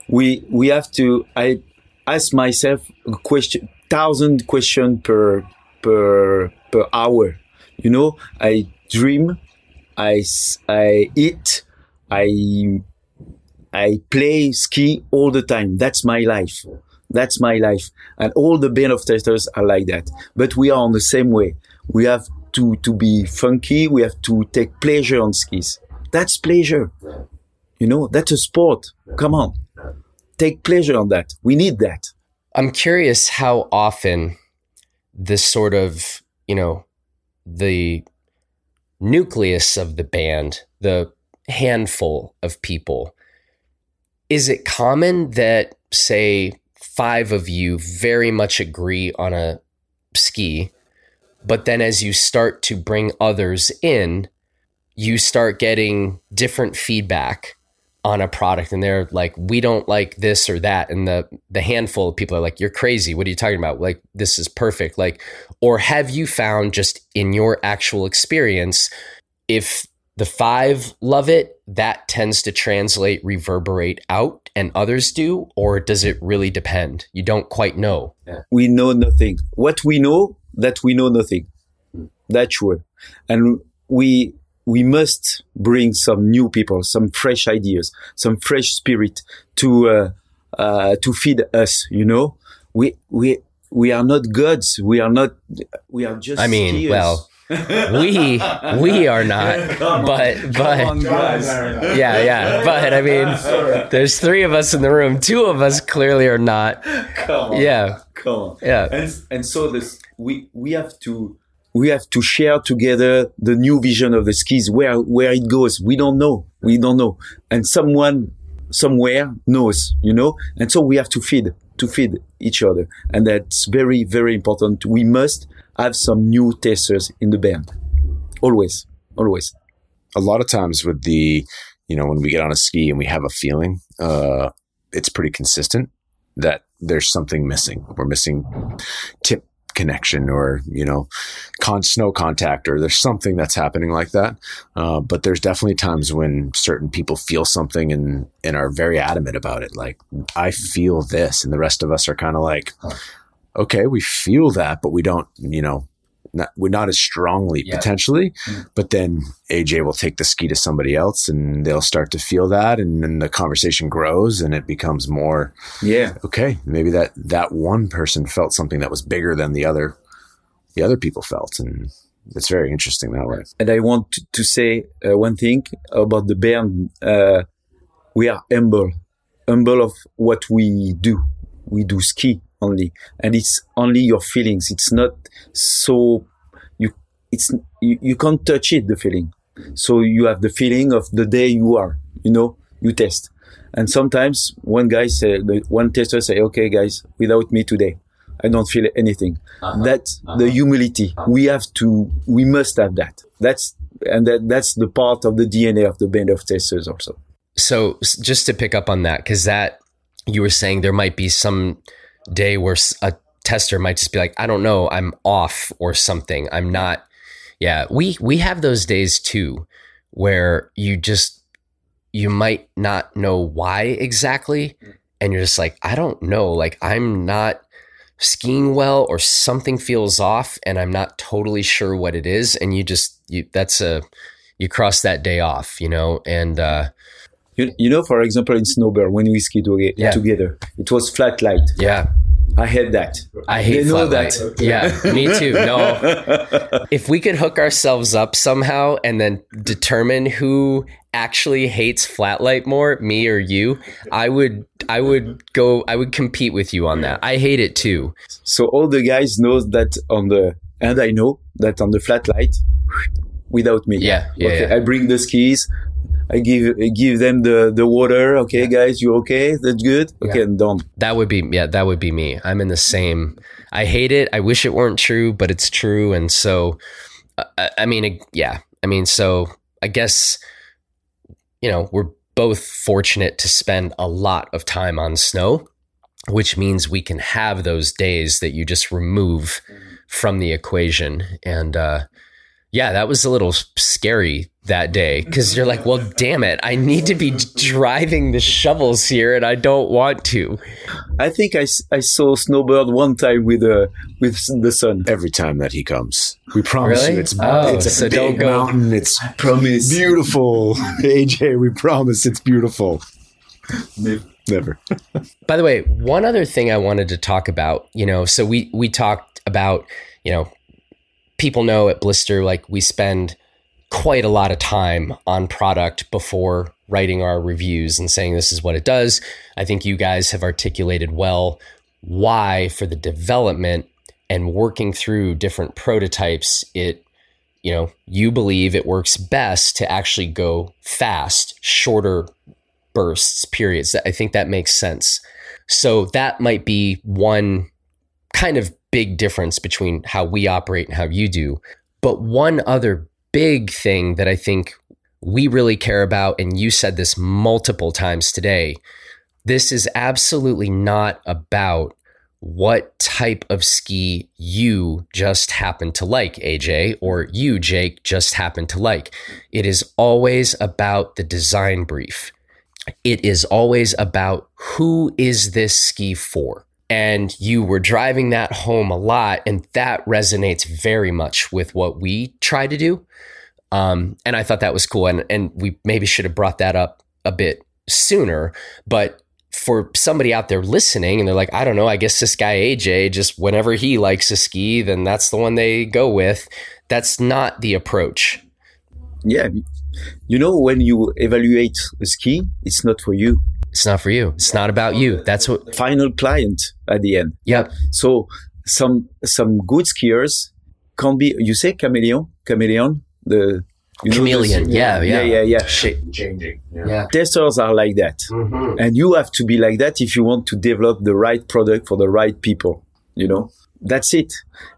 We, we have to, I ask myself a question, thousand question per, per, per hour. You know, I dream, I, I eat, I I play ski all the time. That's my life. That's my life. And all the band of testers are like that. But we are on the same way. We have to, to be funky. We have to take pleasure on skis. That's pleasure. You know, that's a sport. Come on. Take pleasure on that. We need that. I'm curious how often this sort of, you know, the nucleus of the band, the handful of people is it common that, say, five of you very much agree on a ski, but then as you start to bring others in, you start getting different feedback on a product and they're like we don't like this or that and the the handful of people are like you're crazy what are you talking about like this is perfect like or have you found just in your actual experience if the five love it, that tends to translate, reverberate out, and others do? Or does it really depend? You don't quite know. We know nothing. What we know, that we know nothing. Hmm. That's sure. And we, we must bring some new people, some fresh ideas, some fresh spirit to, uh, uh, to feed us, you know? We, we, we are not gods. We are not, we are just. I mean, well, [laughs] we we are not [laughs] but but on, yeah yeah but i mean [laughs] there's three of us in the room. Two of us clearly are not. Come on, yeah. Come on. Yeah. And, and so this we we have to we have to share together the new vision of the skis where where it goes. We don't know. We don't know. And someone somewhere knows you know? And so we have to feed to feed each other. And that's very very important. We must have some new testers in the band. Always, always. A lot of times with the, you know, when we get on a ski and we have a feeling, uh, it's pretty consistent that there's something missing. We're missing tip connection or you know con- snow contact or there's something that's happening like that. Uh, but there's definitely times when certain people feel something and and are very adamant about it. Like i feel this. And the rest of us are kind of like okay, we feel that, but we don't, you know, not, we're not as strongly yeah. potentially. Mm-hmm. But then AJ will take the ski to somebody else and they'll start to feel that. And then the conversation grows and it becomes more, yeah, okay, maybe that, that one person felt something that was bigger than the other, the other people felt. And it's very interesting that way. And I want to, say uh, one thing about the band. Uh, we are humble, humble of what we do. We do ski only and it's only your feelings. It's not so you it's you, you can't touch it the feeling. So you have the feeling of the day you are you know you test. And sometimes one guy say one tester say okay guys without me today i don't feel anything. Uh-huh. that's uh-huh. the humility. We have to we must have that. That's and that that's the part of the dna of the band of testers also. So just to pick up on that because that you were saying there might be some day where a tester might just be like i don't know i'm off or something. I'm not yeah, we we have those days too where you just you might not know why exactly and you're just like I don't know, like I'm not skiing well or something feels off and I'm not totally sure what it is and you just you that's a you cross that day off, you know, and uh you, you know, for example, in Snowbird, when we ski together, yeah. together, it was flat light. Yeah. I hate that. I hate they know that. Light. Yeah, me too. No, [laughs] if we could hook ourselves up somehow and then determine who actually hates flatlight more, me or you, I would, I would go, I would compete with you on that. I hate it too. So all the guys knows that on the, and I know that on the flat light, without me. Yeah, yeah, okay, yeah. I bring the skis. I give I give them the the water. Okay, yeah. guys, you okay? That's good. Okay, yeah. done. That would be yeah, that would be me. I'm in the same. I hate it. I wish it weren't true, but it's true. And so, uh, I mean, yeah. I mean, so I guess you know we're both fortunate to spend a lot of time on snow, which means we can have those days that you just remove from the equation and. uh yeah, that was a little scary that day because you're like, well, damn it, I need to be driving the shovels here, and I don't want to. I think I, I saw Snowbird one time with uh, with the sun. Every time that he comes, we promise really? you, it's oh, it's a so big don't go. mountain. It's promise beautiful, [laughs] AJ. We promise it's beautiful. Never. By the way, one other thing I wanted to talk about, you know, so we we talked about, you know, people know at Blister, like we spend quite a lot of time on product before writing our reviews and saying this is what it does. I think you guys have articulated well why for the development and working through different prototypes it you know you believe it works best to actually go fast shorter bursts periods i think that makes sense so that might be one kind of big difference between how we operate and how you do. But one other big thing that I think we really care about, and you said this multiple times today, this is absolutely not about what type of ski you just happen to like, AJ, or you, Jake, just happen to like. It is always about the design brief. It is always about who is this ski for? And you were driving that home a lot and that resonates very much with what we try to do. Um, and i thought that was cool and, and we maybe should have brought that up a bit sooner but for somebody out there listening and they're like i don't know i guess this guy aj just whenever he likes a ski then that's the one they go with. That's not the approach. Yeah. You know when you evaluate a ski it's not for you it's not for you. It's not about you. That's what final client at the end. Yep. So some some good skiers can be. You say chameleon, chameleon. The you chameleon. yeah, yeah, yeah, yeah, yeah. Changing. Yeah. yeah. Testers are like that, mm-hmm. and you have to be like that if you want to develop the right product for the right people. You know, that's it.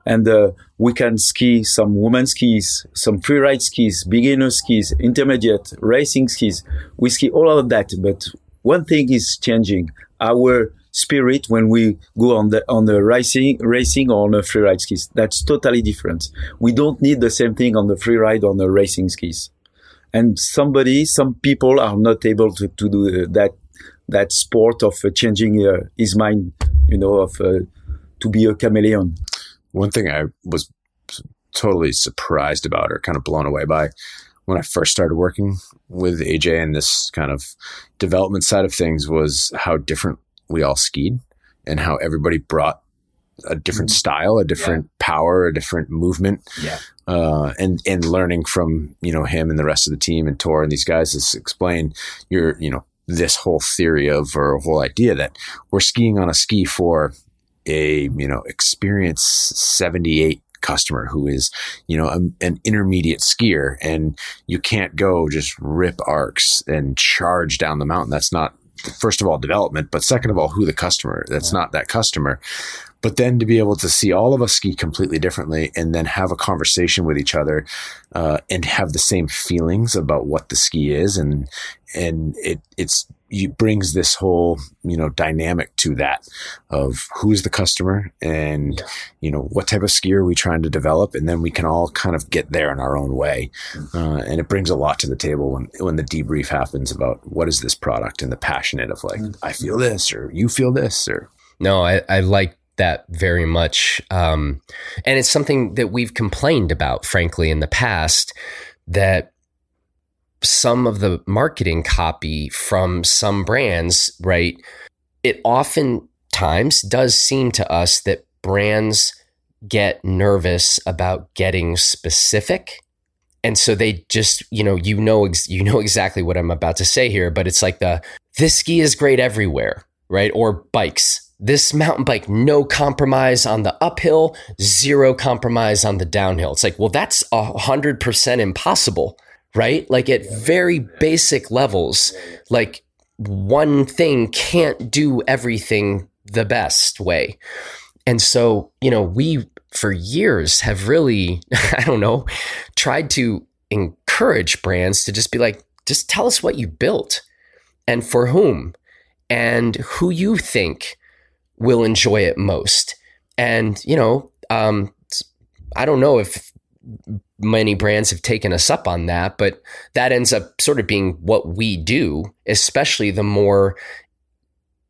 And uh, we can ski some woman skis, some freeride skis, beginner skis, intermediate, racing skis. We ski all of that, but one thing is changing our spirit when we go on the on the racing racing or on the free ride skis. That's totally different. We don't need the same thing on the free ride on the racing skis. And somebody, some people are not able to, to do that that sport of changing uh, his mind, you know, of uh, to be a chameleon. One thing I was totally surprised about or kind of blown away by when I first started working with AJ and this kind of development side of things was how different we all skied and how everybody brought a different mm-hmm. style, a different yeah. power, a different movement. Yeah. Uh, and, and learning from, you know, him and the rest of the team and Tor and these guys to explain your, you know, this whole theory of or whole idea that we're skiing on a ski for a, you know, experienced 78 customer who is, you know, a, an intermediate skier and you can't go just rip arcs and charge down the mountain. That's not first of all development, but second of all, who the customer. That's yeah. not that customer. But then to be able to see all of us ski completely differently and then have a conversation with each other uh, and have the same feelings about what the ski is and and it it's it brings this whole you know dynamic to that of who's the customer and yeah. you know what type of skier are we trying to develop and then we can all kind of get there in our own way mm-hmm. uh, and it brings a lot to the table when when the debrief happens about what is this product and the passionate of like mm-hmm. I feel this or you feel this or no I, I like that very much. Um, and it's something that we've complained about, frankly, in the past that some of the marketing copy from some brands, right? It oftentimes does seem to us that brands get nervous about getting specific and so they just you know you know you know exactly what i'm about to say here but it's like the this ski is great everywhere right or bikes this mountain bike, no compromise on the uphill, zero compromise on the downhill. It's like, well, that's a hundred percent impossible, right? Like at very basic levels, like one thing can't do everything the best way. And so, you know, we for years have really, [laughs] I don't know, tried to encourage brands to just be like, just tell us what you built and for whom and who you think will enjoy it most. And, you know, um, I don't know if many brands have taken us up on that, but that ends up sort of being what we do, especially the more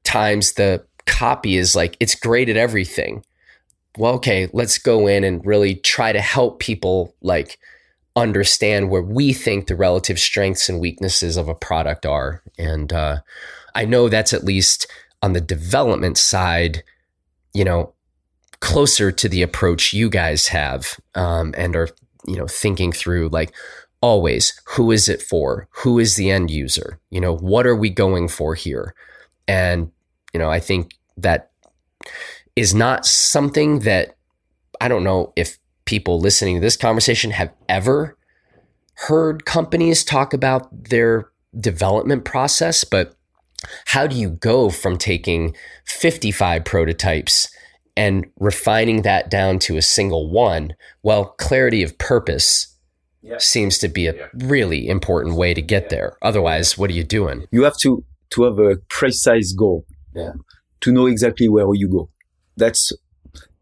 times the copy is like, it's great at everything. Well, okay, let's go in and really try to help people like understand where we think the relative strengths and weaknesses of a product are. And uh, I know that's at least on the development side, you know, closer to the approach you guys have um, and are, you know, thinking through like always who is it for? Who is the end user? You know, what are we going for here? And, you know, I think that is not something that I don't know if people listening to this conversation have ever heard companies talk about their development process, but how do you go from taking 55 prototypes and refining that down to a single one? Well, clarity of purpose yeah. seems to be a yeah. really important way to get yeah. there. Otherwise, what are you doing? You have to to have a precise goal. Yeah. To know exactly where you go. That's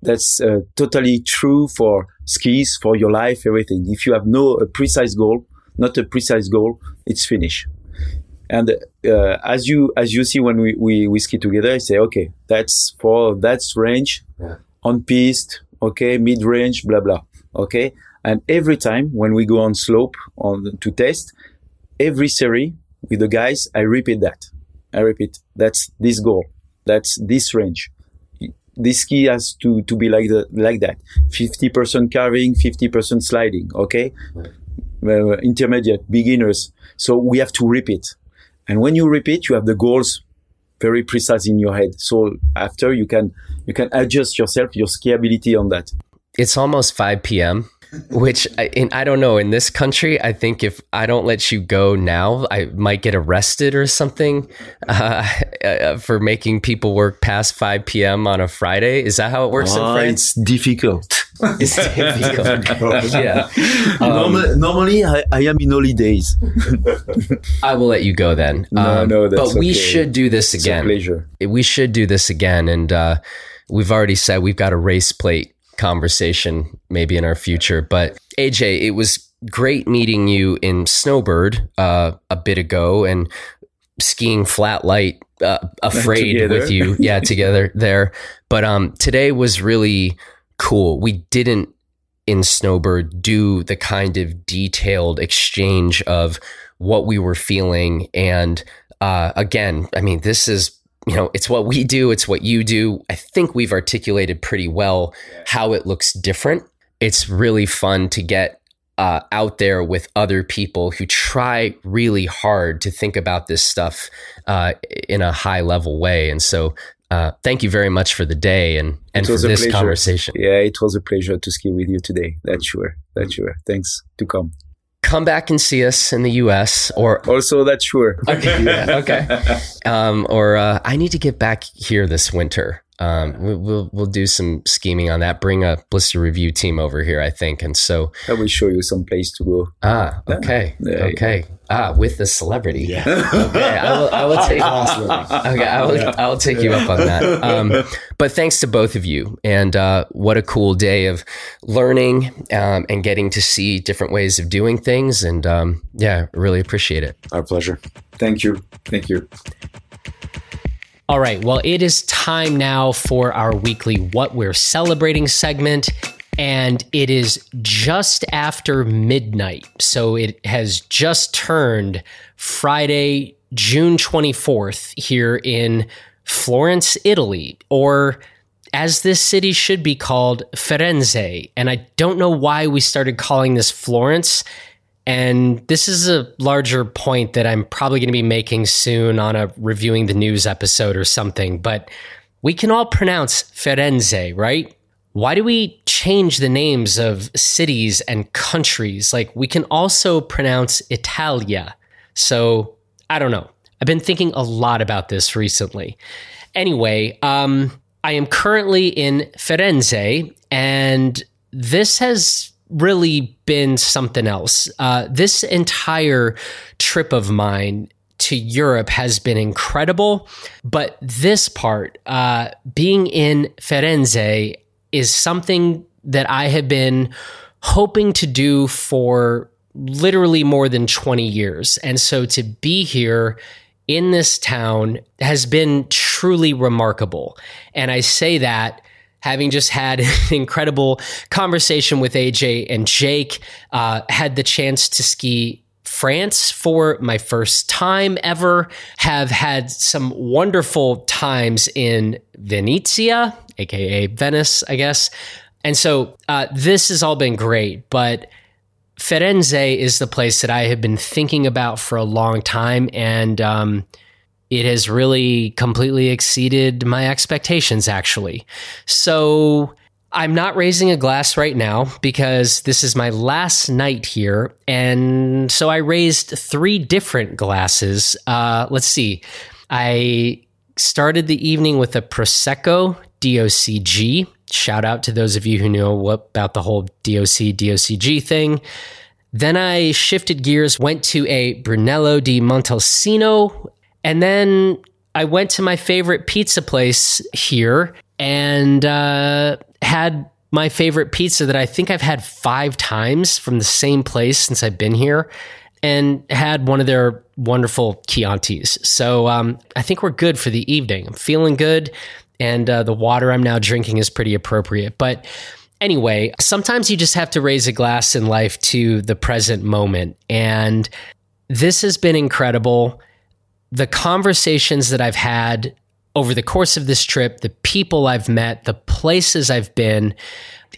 that's uh, totally true for skis, for your life, everything. If you have no a precise goal, not a precise goal, it's finished. And uh, as you as you see when we, we, we ski together, I say, okay, that's for that's range yeah. on piste, okay, mid range, blah blah, okay. And every time when we go on slope on to test, every series with the guys, I repeat that. I repeat, that's this goal, that's this range. This ski has to, to be like the, like that. 50% carving, 50% sliding. Okay. Uh, intermediate, beginners. So we have to repeat and when you repeat, you have the goals very precise in your head. So after you can you can adjust yourself your skiability on that. It's almost 5 p.m which I, in, I don't know in this country i think if i don't let you go now i might get arrested or something [laughs] uh, uh, for making people work past 5 p.m on a friday. Is that how it works oh, in france? it's difficult. [laughs] It's difficult. [laughs] Yeah. Um, normally, normally I, I, am in holidays. I will let you go then. No um, no but we okay. should do this again. pleasure. We should do this again and uh, we've already said we've got a race plate conversation maybe in our future. But AJ, it was great meeting you in Snowbird uh, a bit ago and skiing flat light uh, afraid with you. [laughs] Yeah together there. But um today was really cool. We didn't in snowbird do the kind of detailed exchange of what we were feeling and uh, again i mean this is you know, it's what we do, it's what you do. I think we've articulated pretty well how it looks different. It's really fun to get uh, out there with other people who try really hard to think about this stuff uh, in a high level way. And so, uh, thank you very much for the day and, and for this pleasure. conversation. Yeah, it was a pleasure to ski with you today. That's sure. That's sure. Thanks to come. Come back and see us in the U.S. or Also, that's sure. okay, [laughs] okay. Um, or uh, I need to get back here this winter. Um, we, we'll we'll do some scheming on that. Bring a blister review team over here, I think. And so, I will show you some place to go. ah, okay, Yeah. okay, ah, with the celebrity. Yeah. Okay, I will. I will take. Okay, I will. I will take you up on that. Um, but thanks to both of you, and uh, what a cool day of learning um, and getting to see different ways of doing things. And um, yeah, really appreciate it. Our pleasure. Thank you. Thank you. All right. Well, it is time now for our weekly What We're Celebrating segment. And it is just after midnight. So it has just turned Friday, June 24th here in Florence, Italy, or as this city should be called, Firenze. And I don't know why we started calling this Florence. And this is a larger point that I'm probably going to be making soon on a reviewing the news episode or something. But we can all pronounce Firenze, right? Why do we change the names of cities and countries? Like we can also pronounce Italia. So I don't know. I've been thinking a lot about this recently. Anyway, um, I am currently in Firenze, and this has really been something else. Uh, this entire trip of mine to Europe has been incredible, but this part, uh, being in Firenze, is something that I have been hoping to do for literally more than 20 years. And so to be here in this town has been truly remarkable. And I say that having just had [laughs] an incredible conversation with AJ and Jake, uh, had the chance to ski France for my first time ever, have had some wonderful times in Venezia, aka Venice, I guess. And so uh, this has all been great, but Firenze is the place that I have been thinking about for a long time, and um, it has really completely exceeded my expectations, actually. So I'm not raising a glass right now because this is my last night here. And so I raised three different glasses. Uh, let's see. I started the evening with a Prosecco DOCG. Shout out to those of you who know what about the whole DOC DOCG thing. Then I shifted gears, went to a Brunello di Montalcino, and then I went to my favorite pizza place here and uh, had my favorite pizza that I think I've had five times from the same place since I've been here, and had one of their wonderful Chiantis. So um, I think we're good for the evening. I'm feeling good, and uh, the water I'm now drinking is pretty appropriate. But anyway, sometimes you just have to raise a glass in life to the present moment, and this has been incredible. The conversations that I've had over the course of this trip, the people I've met, the places I've been,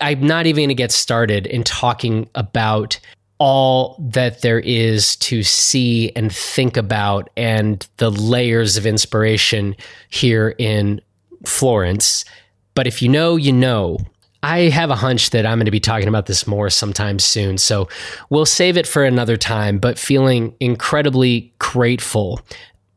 I'm not even going to get started in talking about all that there is to see and think about and the layers of inspiration here in Florence. But if you know, you know. I have a hunch that I'm going to be talking about this more sometime soon. So we'll save it for another time, but feeling incredibly grateful.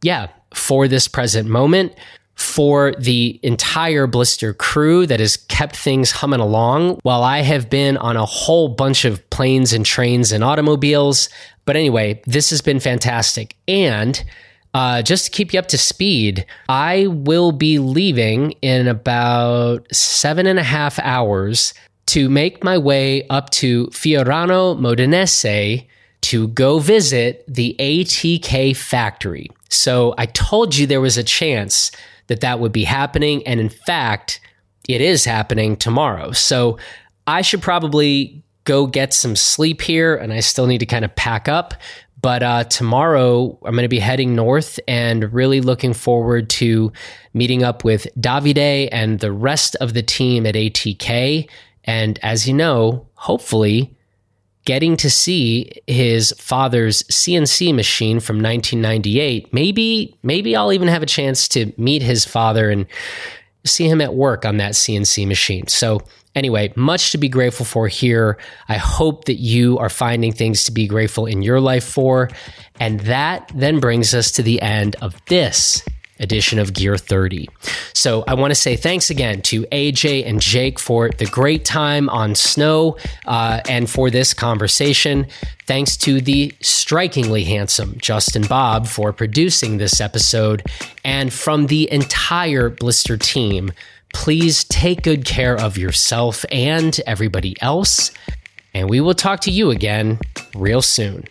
Yeah, for this present moment, for the entire Blister crew that has kept things humming along while I have been on a whole bunch of planes and trains and automobiles. But anyway, this has been fantastic. And uh, just to keep you up to speed, I will be leaving in about seven and a half hours to make my way up to Fiorano Modenese to go visit the ATK factory. So I told you there was a chance that that would be happening. And in fact, it is happening tomorrow. So I should probably go get some sleep here and I still need to kind of pack up. But uh, tomorrow, I'm going to be heading north and really looking forward to meeting up with Davide and the rest of the team at ATK. And as you know, hopefully getting to see his father's CNC machine from 1998. Maybe maybe I'll even have a chance to meet his father and see him at work on that CNC machine. So anyway, much to be grateful for here. I hope that you are finding things to be grateful in your life for. And that then brings us to the end of this edition of Gear 30. So I want to say thanks again to AJ and Jake for the great time on snow uh, and for this conversation. Thanks to the strikingly handsome Justin Bob for producing this episode. And from the entire Blister team, please take good care of yourself and everybody else. And we will talk to you again real soon.